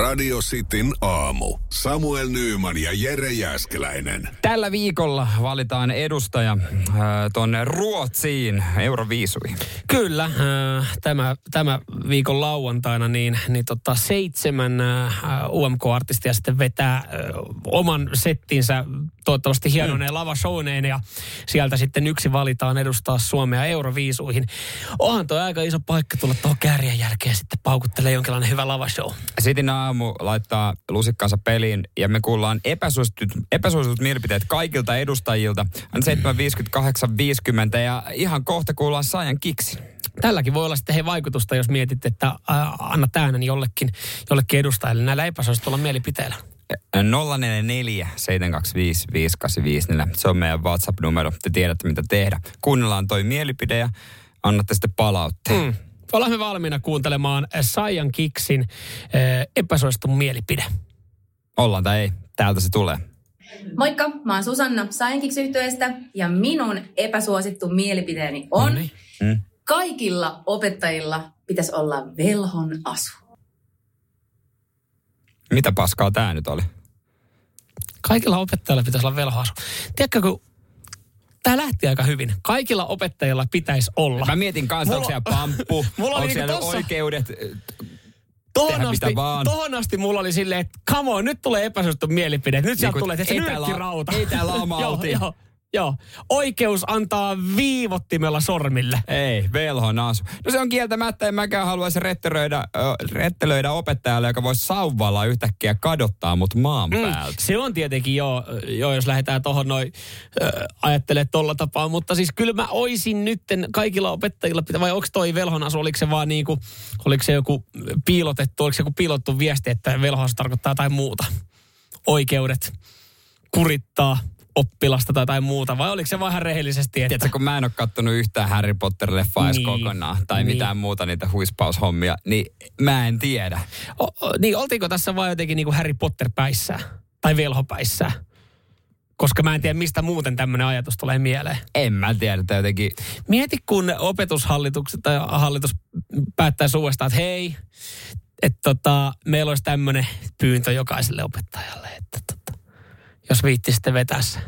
Radio Cityn aamu. Samuel Nyyman ja Jere Jäskeläinen. Tällä viikolla valitaan edustaja äh, tuonne Ruotsiin Euroviisuihin. Kyllä, äh, tämä, tämä viikon lauantaina niin, niin tota, seitsemän äh, UMK-artistia sitten vetää äh, oman settinsä toivottavasti hienoneen mm. lavashowneen ja sieltä sitten yksi valitaan edustaa Suomea Euroviisuihin. Onhan tuo aika iso paikka tulla tuohon kärjen jälkeen sitten paukuttelee jonkinlainen hyvä lavashow. Sitin aamu laittaa lusikkansa peliin ja me kuullaan epäsuositut, epäsuositut mielipiteet kaikilta edustajilta. On 7.58.50 ja ihan kohta kuullaan Sajan kiksi. Tälläkin voi olla sitten he vaikutusta, jos mietit, että äh, anna äänen jollekin, jollekin edustajalle näillä epäsuosituilla mielipiteillä. 044 725 5854. Se on meidän WhatsApp-numero. Te tiedätte, mitä tehdä. Kuunnellaan toi mielipide ja annatte sitten palautteen. Mm. Olemme valmiina kuuntelemaan Saiyan Kiksin äh, epäsuositun mielipide. Ollaan tai ei. Täältä se tulee. Moikka, mä oon Susanna Saiyan Kiks ja minun epäsuosittu mielipiteeni on, no niin. mm. kaikilla opettajilla pitäisi olla velhon asu. Mitä paskaa tämä nyt oli? Kaikilla opettajilla pitäisi olla velhoasu. Tiedätkö, kun tämä lähti aika hyvin. Kaikilla opettajilla pitäisi olla. Mä mietin kanssa, onko siellä pamppu, mulla onko siellä tossa... oikeudet Tohon asti, tohon asti mulla oli silleen, että come on, nyt tulee epäsuosittu mielipide. Nyt niin sieltä tulee, että se rauta. Ei täällä joo, joo. Joo, oikeus antaa viivottimella sormille. Ei, velhon asu. No se on kieltämättä, en mäkään haluaisi rettelöidä, rettelöidä opettajalle, joka voisi sauvalla yhtäkkiä kadottaa mut maan mm, päältä. Se on tietenkin joo, jo jos lähdetään tuohon noin äh, ajattelee tolla tapaa, mutta siis kyllä mä oisin nytten kaikilla opettajilla, pitää, vai onko toi velhon asu, oliko se vaan niinku, oliko se joku piilotettu, oliko se joku piilottu viesti, että velhon asu tarkoittaa jotain muuta? Oikeudet kurittaa oppilasta tai jotain muuta, vai oliko se vähän rehellisesti? Että... Tiedätkö, kun mä en ole kattonut yhtään Harry Potter-leffaa niin, kokonaan, tai niin. mitään muuta niitä huispaushommia, niin mä en tiedä. O, o, niin, oltiinko tässä vaan jotenkin niin kuin Harry Potter-päissä? Tai velhopäissä? Koska mä en tiedä, mistä muuten tämmöinen ajatus tulee mieleen. En mä tiedä, että jotenkin... Mieti, kun opetushallitukset tai hallitus päättää suusta, että hei, että tota, meillä olisi tämmöinen pyyntö jokaiselle opettajalle, että tota, jos viittisitte vetää se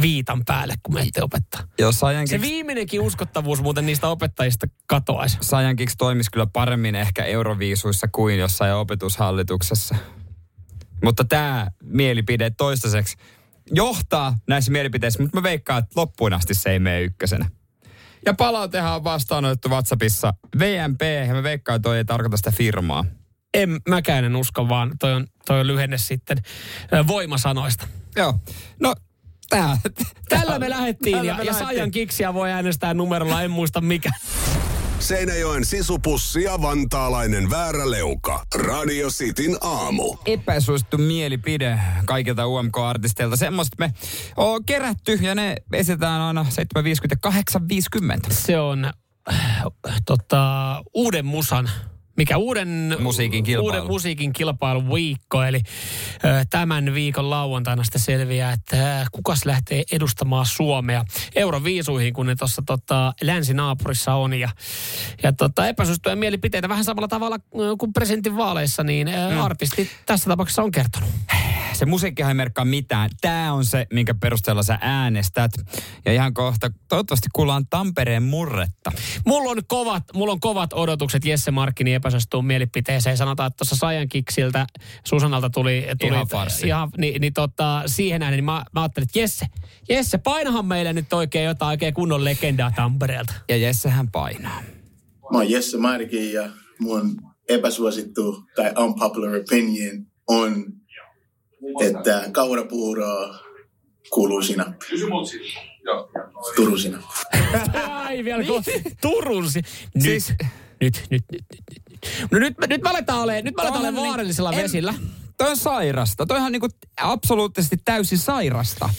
viitan päälle, kun menette opettaa. Joo, Se viimeinenkin uskottavuus muuten niistä opettajista katoaisi. Sajankiksi toimisi kyllä paremmin ehkä euroviisuissa kuin jossain opetushallituksessa. Mutta tämä mielipide toistaiseksi johtaa näissä mielipiteissä, mutta mä veikkaan, että loppuun asti se ei mene ykkösenä. Ja palautehan on vastaanotettu WhatsAppissa VMP, ja mä veikkaan, että toi ei tarkoita sitä firmaa en mäkään en usko, vaan toi on, toi on lyhenne sitten voimasanoista. Joo. No Tää, Tällä me lähdettiin ja, ja Sajan kiksiä voi äänestää numerolla, en muista mikä. Seinäjoen sisupussi ja vantaalainen vääräleuka. Radio Cityn aamu. Epäsuosittu mielipide kaikilta UMK-artisteilta. Semmoista me on kerätty ja ne esitetään aina 7.50 Se on äh, tota, uuden musan mikä uuden musiikin kilpailu, uuden musiikin kilpailu viikko, eli ö, tämän viikon lauantaina sitten selviää, että ö, kukas lähtee edustamaan Suomea Euroviisuihin, kun ne tuossa tota, länsinaapurissa on. Ja, ja tota, epäsuosittuja mielipiteitä vähän samalla tavalla kuin presidentin vaaleissa, niin ö, mm. artisti tässä tapauksessa on kertonut se musiikkihan ei merkkaa mitään. Tämä on se, minkä perusteella sä äänestät. Ja ihan kohta, toivottavasti kuullaan Tampereen murretta. Mulla on kovat, mulla on kovat odotukset Jesse Markkinin epäsuosituun mielipiteeseen. Sanotaan, että tuossa Sajan Kiksiltä Susanalta tuli, tuli ihan farsi. Ihan, niin, niin tota, siihen näin, niin mä, mä ajattelin, että Jesse, Jesse, painahan meille nyt oikein jotain oikein kunnon legendaa Tampereelta. Ja Jessehän painaa. Mä oon Jesse Markin ja mun epäsuosittu tai unpopular opinion on että kaurapuuroa kuuluu sinappi. Turun sinappi. Ai vielä Turun sinappi. Nyt, siis... nyt, nyt, nyt, nyt. No nyt, nyt me aletaan olemaan, nyt me aletaan olemaan niin- vaarallisella en, vesillä. Toi on sairasta. Toi on niinku absoluuttisesti täysin sairasta.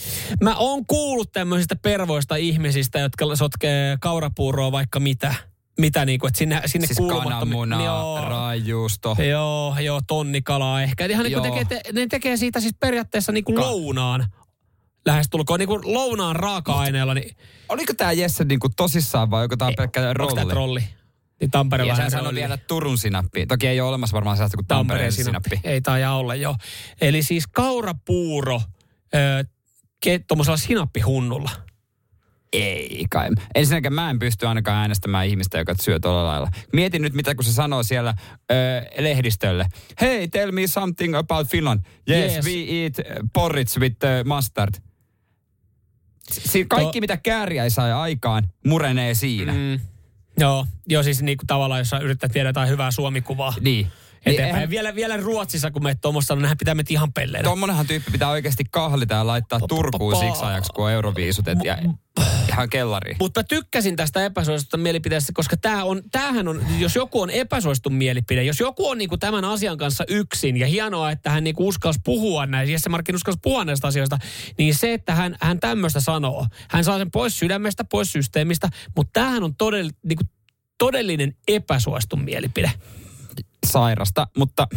Mä oon kuullut tämmöisistä pervoista ihmisistä, jotka sotkee kaurapuuroa vaikka mitä mitä niinku, että sinne, sinne siis kananmuna, joo, rajuusto. Joo, joo, tonnikalaa ehkä. Ihan niinku tekee, te, ne tekee siitä siis periaatteessa niinku Ka- lounaan lähestulkoon niinku lounaan raaka-aineella. Niin... Oliko tämä Jesse niinku tosissaan vai onko tämä pelkkä rolli? Onko trolli? Niin Tampereella Ja sä se sano oli vielä Turun sinappi. Toki ei ole olemassa varmaan sellaista kuin Tampereen sinappi. Ei taida olla, joo. Eli siis kaurapuuro ke, tuommoisella sinappihunnulla. Ei kai. Ensinnäkään mä en pysty ainakaan äänestämään ihmistä, joka syö tuolla lailla. Mietin nyt, mitä kun se sanoo siellä ö, lehdistölle. Hey, tell me something about Finland. Yes, Yes. we eat porridge with uh, mustard. Si- kaikki, To- mitä kääriä saa aikaan, murenee siinä. Mm. Joo, joo siis niin kuin tavallaan, jos sä yrität viedä jotain hyvää suomikuvaa Niin. eteenpäin. eihän- vielä, vielä Ruotsissa, kun meet tuommoista, niin nehän pitää mennä ihan pelleenä. Tuommoinenhan tyyppi pitää oikeasti kahlita ja laittaa Turkuun siksi ajaksi, kun on euroviisut. Et, ja, ihan kellari. Mutta tykkäsin tästä epäsuositusta mielipiteestä, koska tää on, tämähän on, jos joku on epäsuosittu mielipide, jos joku on niinku tämän asian kanssa yksin ja hienoa, että hän niinku uskalsi puhua näistä, Jesse Markkin uskalsi puhua näistä asioista, niin se, että hän, hän tämmöistä sanoo, hän saa sen pois sydämestä, pois systeemistä, mutta tämähän on todell, niinku, todellinen epäsuosittu mielipide. Sairasta, mutta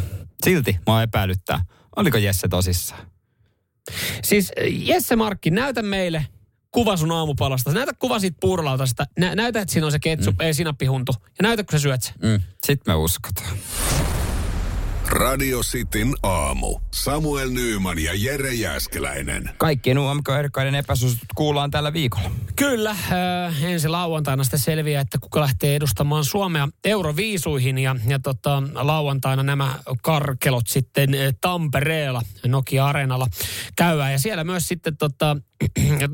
silti mä epäilyttää. Oliko Jesse tosissaan? Siis Jesse Markki, näytä meille kuva sun aamupalasta. Näytä kuva siitä puurolautasesta. Nä, näytä, että siinä on se ketsup, mm. ei sinappihuntu. Ja näytä, kun sä syöt sen. Mm. Sitten me uskotaan. Radio Cityn aamu. Samuel Nyyman ja Jere Jäskeläinen. Kaikkien UMK-ehdokkaiden epäsuositut kuullaan tällä viikolla. Kyllä, äh, ensi lauantaina sitten selviää, että kuka lähtee edustamaan Suomea Euroviisuihin ja, ja tota, lauantaina nämä karkelot sitten äh, Tampereella Nokia-areenalla käydään. Ja siellä myös sitten tota,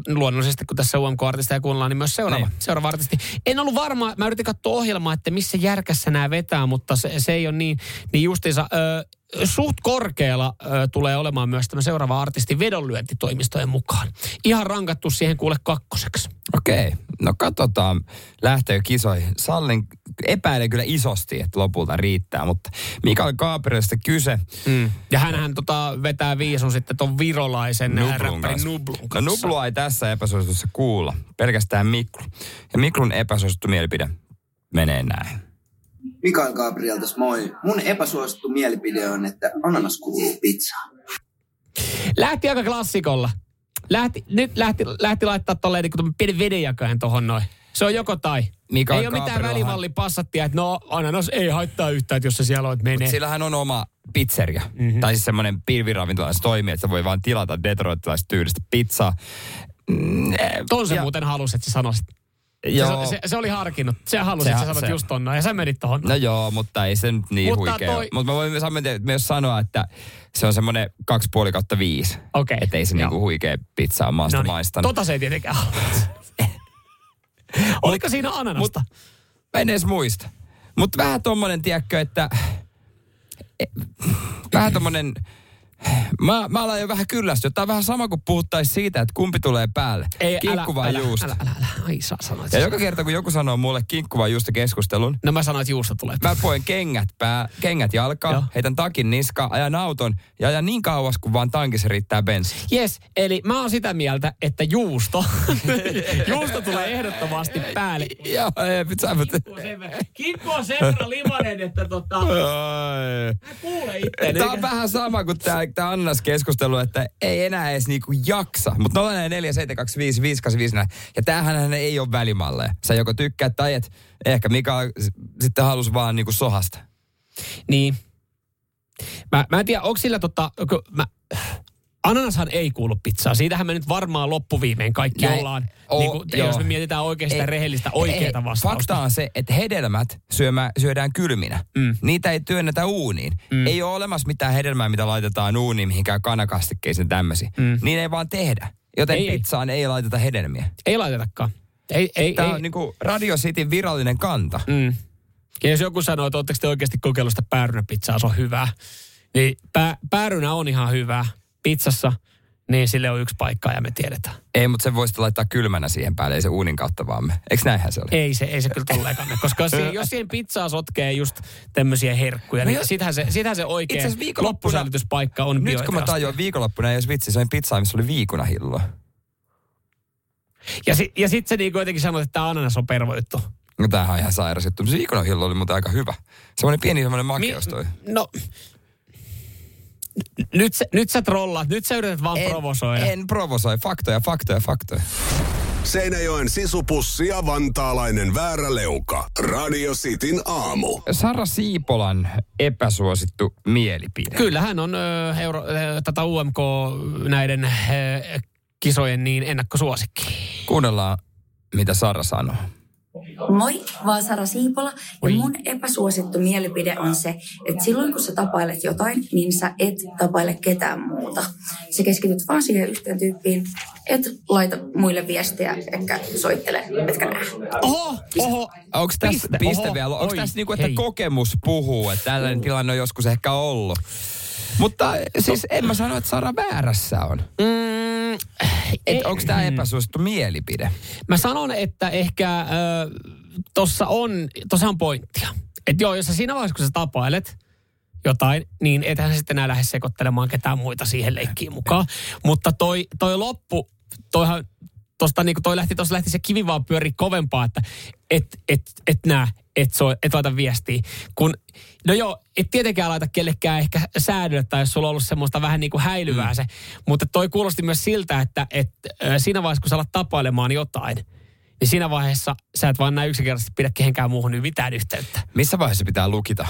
luonnollisesti, kun tässä UMK-artisteja kuunnellaan, niin myös seuraava, Niin. seuraava artisti. En ollut varma, mä yritin katsoa ohjelmaa, että missä järkässä nämä vetää, mutta se, se ei ole niin, niin justiinsa... Ö, suht korkealla ö, tulee olemaan myös tämä seuraava artisti vedonlyöntitoimistojen mukaan. Ihan rankattu siihen kuule kakkoseksi. Okei, no katsotaan lähteekö kisoihin. Sallin epäilen kyllä isosti, että lopulta riittää, mutta Mikael Gabrielista kyse. Mm. Ja hänhän tota, vetää viisun sitten ton virolaisen Nublun kanssa. Nublun No kanssa. Nublua ei tässä epäsuositussa kuulla, pelkästään Miklu. Ja Miklun epäsuosittu mielipide menee näin. Mikael Gabriel tässä moi. Mun epäsuosittu mielipide on, että ananas kuuluu pizzaan. Lähti aika klassikolla. Lähti, nyt lähti, lähti laittaa tolleen niin kuin pienen vedenjakajan tohon noin. Se on joko tai. Mikael ei ole mitään Gabrielhan- välimallipassattia, että no ananas ei haittaa yhtään, että jos se siellä on, että menee. Sillähän on oma pizzeria. Mhm. Mm-hmm. Tai siis semmoinen pilviravintola, se toimii, että sä voi vaan tilata detroittilaista tyylistä pizzaa. Mm, Ton se ja- muuten halusi, että sä sanoisit. Se, Joo, se, se, oli harkinnut. Se halusi, Se- että sä sanot se- just ton noin. Ja sä menit tohon. No joo, mutta ei se nyt niin Mutta huikea. toi-. Mutta mä voin myös sanoa, että se on semmoinen 2,5 kautta 5. Okei. Että ei se Joo. niinku huikea pizzaa maasta Noniin. maistanut. Tota se ei tietenkään. Oliko siinä ananasta? Mä en edes muista. Mutta vähän tommonen, tiedätkö, että... e- Vähän tommonen... Mä, mä alan jo vähän kyllästyä. Tää on vähän sama kuin puhuttaisiin siitä, että kumpi tulee päälle. kinkku vai älä, juusto. Älä, älä, älä. Ai sä sanoit. Ja joka kerta, kun joku sanoo mulle kinkku vai juusto keskustelun, No mä sanoin, että juusto tulee. mä poin kengät, pää, kengät jalkaan, Joo. heitän takin niskaan, ajan auton ja ajan niin kauas, kun vaan tankissa riittää bensa. Yes, eli mä oon sitä mieltä, että juusto, juusto tulee ehdottomasti päälle. Joo, ei, pitää Kinkku on sen verran- limanen, että tota, mä kuulen itse. Tämä on vähän sama kuin tämä, tämä Annas keskustelu, että ei enää edes niinku jaksa. Mutta 044 725 585 Ja tämähän ei ole välimalleja. Sä joko tykkäät tai et. Ehkä Mika sitten halusi vaan niinku sohasta. Niin. Mä, mä en tiedä, onko sillä tota, mä, ananashan ei kuulu pizzaan. Siitähän me nyt varmaan loppuviimein kaikki Näin. ollaan. Oo, niin kuin, joo. jos me mietitään oikein sitä Ei- rehellistä oikeaa ei, vastausta. Fakta on se, että hedelmät syömä, syödään kylminä. Mm. Niitä ei työnnetä uuniin. Mm. Ei ole olemassa mitään hedelmää, mitä laitetaan uuniin, mihinkään kanakastikkeisiin tämmöisiä. Mm. Niin ei vaan tehdä. Joten Ei, ei. pizzaan ei laiteta hedelmiä. Ei laitetakaan. Ei, ei, Tämä ei. on niinku Radio Cityn virallinen kanta. Mm. Ja jos joku sanoo, että oletteko te oikeasti kokeillut sitä päärynäpizzaa, se on hyvää. Niin pää, päärynä on ihan hyvää pizzassa, niin sille on yksi paikka ja me tiedetään. Ei, mutta se voisi laittaa kylmänä siihen päälle, ei se uunin kautta vaan me. Eikö näinhän se oli? Ei se, ei se kyllä tolleekaan mene, koska si, jos siihen pizzaan sotkee just tämmöisiä herkkuja, No niin jos- sitähän se, sitähän se oikea loppusäilytyspaikka on Nyt kun mä tajuan viikonloppuna, ei olisi vitsi, se oli pizza, missä oli viikunahilloa. Ja, si, ja sitten se niin kuitenkin sanoi, että tämä ananas on pervoittu. No tämähän on ihan sairas juttu. Se viikunahillo oli muuten aika hyvä. Semmoinen pieni semmoinen makeus toi. No, n- nyt, sä- nyt sä trollaat, nyt sä yrität vaan provosoida. En provosoi. Faktoja, faktoja, faktoja. Seinäjoen sisupussi ja vantaalainen vääräleuka. Radio Cityn aamu. Sara Siipolan epäsuosittu mielipide. Kyllä hän on ö, euro, ö, tätä UMK näiden ö, kisojen niin ennakkosuosikki. Kuunnellaan, mitä Sara sanoo. Moi, vaan Sara Siipola. Ja mun epäsuosittu mielipide on se, että silloin kun sä tapailet jotain, niin sä et tapaile ketään muuta. Sä keskityt vaan siihen yhteen tyyppiin, et laita muille viestiä, etkä soittele, etkä näe. Oho, oho. Onko tässä Piste, piste, oho, vielä? Onko tässä niinku, että hei. kokemus puhuu, että tällainen tilanne on joskus ehkä ollut? Mutta siis en mä sano, että Sara väärässä on. Mm, Et onko tämä epäsuosittu mielipide? Mä sanon, että ehkä äh, tossa on, tossa on pointtia. Että joo, jos sä siinä vaiheessa, kun sä tapailet jotain, niin ethän sä sitten enää lähde sekoittelemaan ketään muita siihen leikkiin mukaan. Mutta toi, toi loppu, toihan, tosta niinku toi lähti, tossa lähti se kivi vaan pyöri kovempaa, että et, et, et nää, et, soi, et laita viestiä. Kun, no joo, et tietenkään laita kellekään ehkä säädölle, tai jos sulla on ollut semmoista vähän niin kuin häilyvää mm. se. Mutta toi kuulosti myös siltä, että et, siinä vaiheessa, kun sä alat tapailemaan jotain, niin siinä vaiheessa sä et vaan näin yksinkertaisesti pidä kehenkään muuhun nyt mitään yhteyttä. Missä vaiheessa pitää lukita?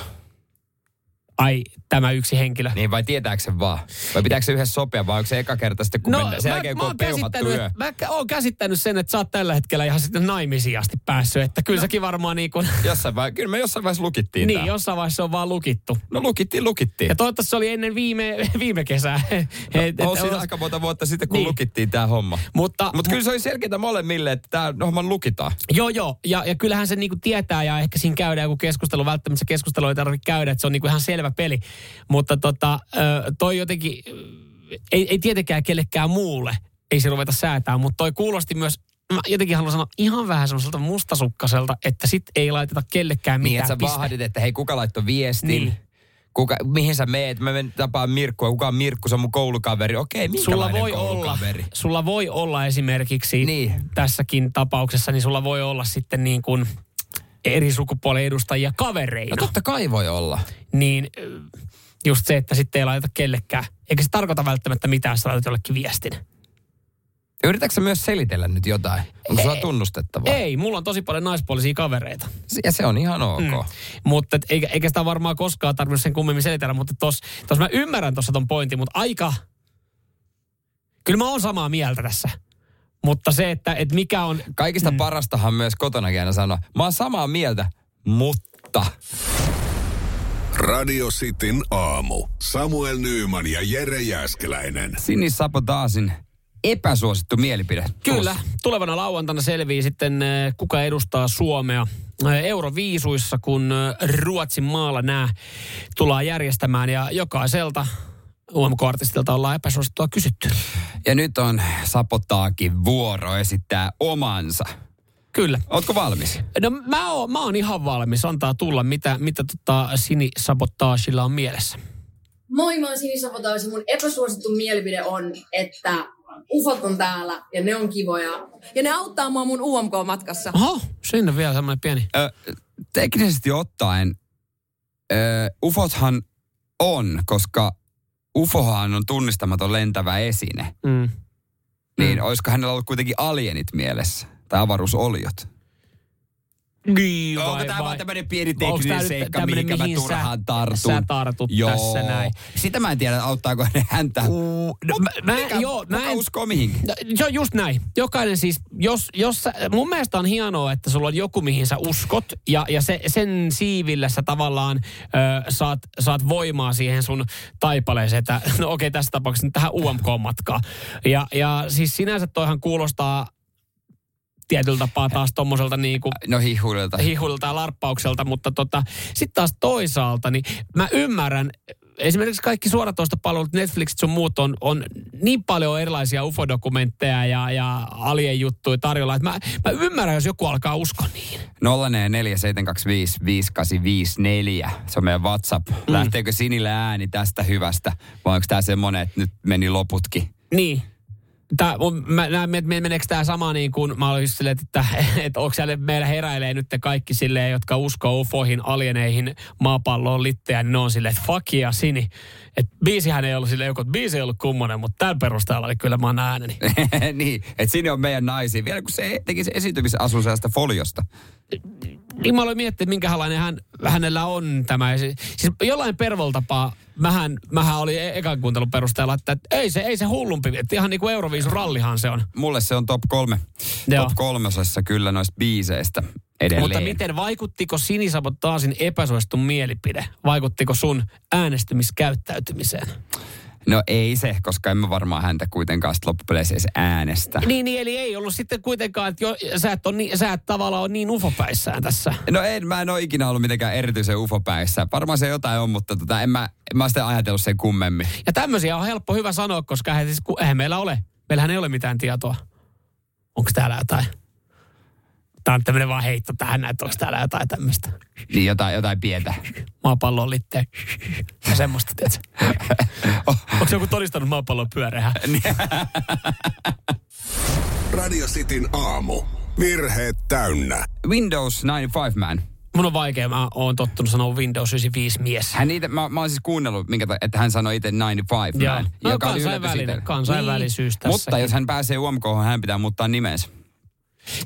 Ai, tämä yksi henkilö. Niin vai tietääkö se vaan? Vai pitääkö se yhdessä sopia vai onko se eka kerta sitten kun no, mennään? Sen jälkeen kun oon on peuhattu yö. mä oon käsittänyt sen, että sä oot tällä hetkellä ihan sitten naimisiin asti päässyt. Että kyllä no. säkin varmaan niin kuin, Jossain vai, kyllä me jossain vaiheessa lukittiin niin, tää. jossain vaiheessa on vaan lukittu. No lukittiin, lukittiin. Ja toivottavasti se oli ennen viime, viime kesää. Et- No, on et- siitä aika monta vuotta sitten, kun Niin. lukittiin tämä homma. Mutta, Mutta kyllä se oli selkeää molemmille, että tämä homma lukitaan. Joo, joo. Ja, ja kyllähän se niinku tietää ja ehkä siinä käydään joku keskustelu. Välttämättä se keskustelu ei tarvitse käydä, että se on niinku ihan selvä peli. Mutta tota, toi jotenkin, ei, ei tietenkään kellekään muulle, ei se ruveta säätää, mutta toi kuulosti myös, mä jotenkin haluan sanoa ihan vähän semmoiselta mustasukkaselta, että sit ei laiteta kellekään Niin, mitään. että sä piste. vahdit, että hei, kuka laittoi viestin? Niin. Niin. Kuka, mihin sä meet? Mä menen tapaan Mirkkua. Kuka on Mirkku? Se on mun koulukaveri. Okei, Sulla voi, olla, sulla voi olla esimerkiksi Niin. tässäkin tapauksessa, niin sulla voi olla sitten niin kuin eri sukupuolen edustajia kavereina. No totta kai voi olla. niin just se, että sitten ei laita kellekään. Eikä se tarkoita välttämättä mitään, jos sä laitat jollekin viestin. Yritätkö sä myös selitellä nyt jotain? Onko sulla tunnustettavaa? Ei, mulla on tosi paljon naispuolisia kavereita. Ja se on ihan ok. Mm. Mutta et, eikä, eikä sitä varmaan koskaan tarvinnut sen kummemmin selitellä, mutta tos, tos mä ymmärrän tuossa ton pointin, mutta aika... Kyllä mä oon samaa mieltä tässä. Mutta se, että et mikä on... Kaikista mm. parastahan myös kotonakin aina sanoa. Mä oon samaa mieltä, mutta... Radio Cityn aamu. Samuel Nyyman ja Jere Jäskeläinen. Sini Sapotaasin epäsuosittu mielipide. Kyllä, tulevana lauantaina selvii sitten, eh, kuka edustaa Suomea eh, Euroviisuissa, kun eh, Ruotsin maalla nämä tullaan järjestämään. Ja jokaiselta UMK-artistilta ollaan epäsuosittua kysytty. Ja nyt on Sapotaakin vuoro esittää omansa. Kyllä. Ootko valmis? No mä oon, mä oon ihan valmis antaa tulla, mitä, mitä tota Sini Sabotaasilla on mielessä. Moi, mä oon Sinisabotaus ja mun epäsuosittu mielipide on, että ufot on täällä ja ne on kivoja. Ja ne auttaa mua mun UMK-matkassa. Oho, sinne vielä semmoinen pieni. Ö, teknisesti ottaen ö, ufothan on, koska ufohan on tunnistamaton lentävä esine. Mm. Niin olisiko hänellä ollut kuitenkin alienit mielessä? Tai avaruusoliot? Niin, Onko vai, tämä vai? vaan tämmöinen pieni tekninen seikka, mihinkä mä sä- turhaan tartun? sä tartut tässä näin? Sitä mä en tiedä, auttaako ne häntä. No, mä, mä, Mikä, joo, kuka mä en, uskoo mihinkin? No, just näin. Jokainen siis, jos, jos sä, mun mielestä on hienoa, että sulla on joku, mihin sä uskot, ja, ja se, sen siivillä sä tavallaan ö, saat, saat voimaa siihen sun taipaleeseen, että no okei, tässä tapauksessa nyt tähän UMK-matkaan. Ja, ja siis sinänsä toihan kuulostaa tietyllä tapaa taas tommoselta niinku No hihuilta. hihuilta ja larppaukselta, mutta tota, sitten taas toisaalta, niin mä ymmärrän, esimerkiksi kaikki suoratoistopalvelut, Netflixit sun muut on, on niin paljon erilaisia UFO-dokumentteja ja, ja alien juttuja tarjolla, että mä, mä ymmärrän, jos joku alkaa uskoa niin. 047255854. Se on meidän WhatsApp. Mm. Lähteekö Sinille ääni tästä hyvästä? Vai onko tämä semmoinen, että nyt meni loputkin? Niin. Tää, mun- mä näen, että meneekö tämä sama niin kuin, mä olin just silleen, että, että onko siellä meillä heräilee nyt kaikki silleen, jotka uskoo ufoihin, alieneihin, maapalloon, littejä, niin ne on silleen, että fuck yeah, sini. Että biisihän ei ollut silleen, joku, että biisi ei ollut kummonen, mutta tällä perusteella oli kyllä mä oon ääneni. niin, että sinne on meidän naisia. Vielä kun se teki se esiintymisasun foliosta. Niin mä aloin miettiä, minkälainen hän, hänellä on tämä. Siis jollain pervoltapaa, mähän, mähän oli e- ekan kuuntelun perusteella, että, että ei se, ei se hullumpi. Että ihan niin kuin Euroviisun rallihan se on. Mulle se on top kolme. Joo. Top kolmosessa kyllä noista biiseistä edelleen. Mutta miten vaikuttiko sinisabotaasin epäsuosittu mielipide? Vaikuttiko sun äänestymiskäyttäytymiseen? No ei se, koska en mä varmaan häntä kuitenkaan sit loppupeleissä edes äänestä. Niin, niin, eli ei ollut sitten kuitenkaan, että jo, sä, et on niin, sä et tavallaan ole niin ufopäissään tässä. No en, mä en ole ikinä ollut mitenkään erityisen ufopäissä. Varmaan se jotain on, mutta tota, en mä, en mä sitä ajatellut sen kummemmin. Ja tämmöisiä on helppo hyvä sanoa, koska eihän, siis, eihän meillä ole. Meillähän ei ole mitään tietoa. Onko täällä jotain? Tämä on tämmöinen vaan heitto tähän, että onko täällä jotain tämmöistä. Niin jotain, jotain pientä. Maapallon litteen. Ja semmoista, tiedätkö? Onko joku todistanut maapallon pyöreää? Radio Cityn aamu. Virheet täynnä. Windows 95 Man. Mun on vaikea, mä oon tottunut sanoa Windows 95 mies. Hän itse, mä, mä oon siis kuunnellut, minkä, että hän sanoi itse 95 Joo. Man. No, joka kansainvälinen- kansainvälisyys niin. tässäkin. Mutta jos hän pääsee UMK, hän pitää muuttaa nimensä.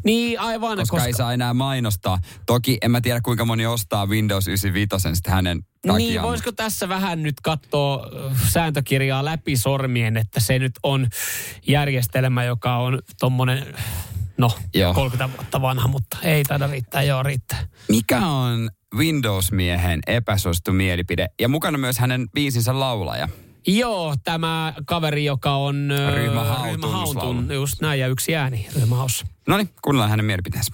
Niin, aivan. Koska, koska ei saa enää mainostaa. Toki en mä tiedä kuinka moni ostaa Windows 95 sitten hänen takiaan. Niin, voisiko tässä vähän nyt katsoa äh, sääntökirjaa läpi sormien, että se nyt on järjestelmä, joka on tommonen, no, Joo. 30 vuotta vanha, mutta ei taida riittää, joo riittää. Mikä on Windows-miehen epäsuosittu mielipide? Ja mukana myös hänen biisinsä laulaja. Joo, tämä kaveri, joka on... ö, Ryhmä Hau Ryhmä tunnuslaulu. Hautun, just näin, ja yksi ääni ryhmähaussa. No niin, kuunnellaan hänen mielipiteensä.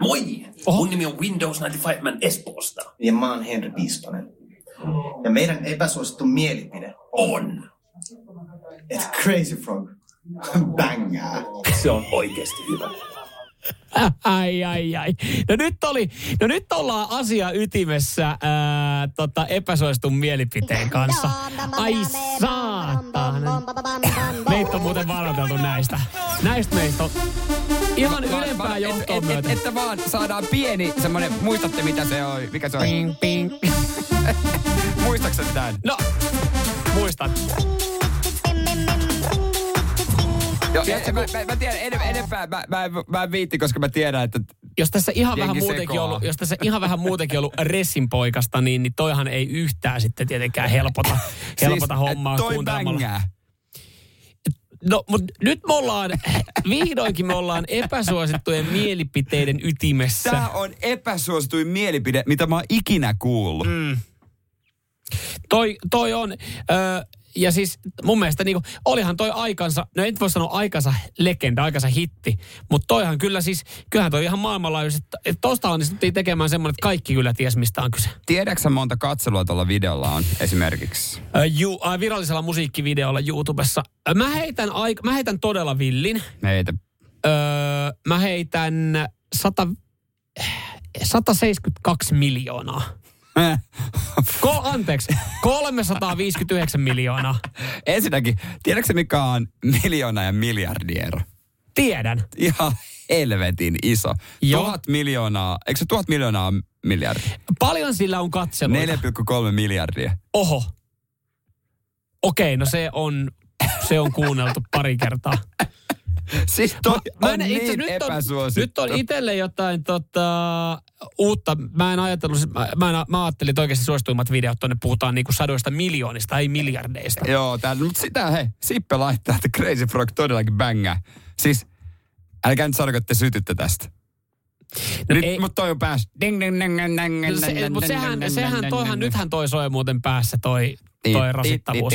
Moi! Mun nimi on Windows 95 Man Espoosta. Ja mä oon Henry Piispanen. Ja meidän epäsuosittu mielipide On. että Crazy Frog bängää. Se on oikeasti hyvä. Ai, ai, ai. No nyt, oli, no nyt ollaan asia ytimessä ää, tota, epäsuositun mielipiteen kanssa. Ai saatana. Meitä on muuten varoiteltu näistä. Näistä meistä on ihan ylempää johtoa et, et, myöten. että vaan saadaan pieni semmonen, muistatte mitä se on, mikä se on? Ping, ping. Muistatko sä tämän? No, muistan. Joo, en, mä, mä, mä, tiedän enem, enempää, mä, mä, en- mä en viitti, koska mä tiedän, että Jos tässä ihan vähän muutenkin ollut, jos tässä ihan vähän muutenkin ollut Ressin poikasta, niin, niin toihan ei yhtään sitten tietenkään helpota, helpota siis, hommaa toi kuuntelemalla. bängää. No, mutta nyt me ollaan, vihdoinkin me ollaan epäsuosittujen mielipiteiden ytimessä. Tämä on epäsuosituin mielipide, mitä mä oon ikinä kuullut. Mm. Toi, toi on, ö, ja siis mun mielestä niinku, olihan toi aikansa, no en voi sanoa aikansa legenda, aikansa hitti, mutta toihan kyllä siis, kyllähän toi ihan maailmanlaajuisesti, että tosta onnistuttiin tekemään semmoinen, että kaikki kyllä ties mistä on kyse. Tiedätkö sä monta katselua tuolla videolla on esimerkiksi? Ö, ju, äh, virallisella musiikkivideolla YouTubessa. Mä heitän, aik, mä heitän todella villin. Meitä. Öö, mä heitän 100, 172 miljoonaa. Ko, anteeksi, 359 miljoonaa. Ensinnäkin, tiedätkö mikä on miljoona ja miljardiero? Tiedän. Ihan helvetin iso. Joo. Tuhat miljoonaa, eikö se tuhat miljoonaa on miljardi? Paljon sillä on katseluita. 4,3 miljardia. Oho. Okei, no se on, se on kuunneltu pari kertaa. Siis toi Mä on en- itse niin nyt on, nyt on itselle jotain tota, uutta. Mä en ajatellut, mä, mä, en, mä ajattelin, että oikeasti suosituimmat videot tonne puhutaan niinku sadoista miljoonista, ei miljardeista. Joo, tää, mutta sitä hei, Sippe laittaa, että Crazy Frog todellakin bängää. Siis, älkää nyt sanoko, että te sytytte tästä. No nyt, ei- mutta toi on pääs. Ding, ding, ding, ding, ding, No se, ding, mutta sehän, ding, sehän, toihan, ding, nythän toi soi muuten päässä toi, toi rasittavuus.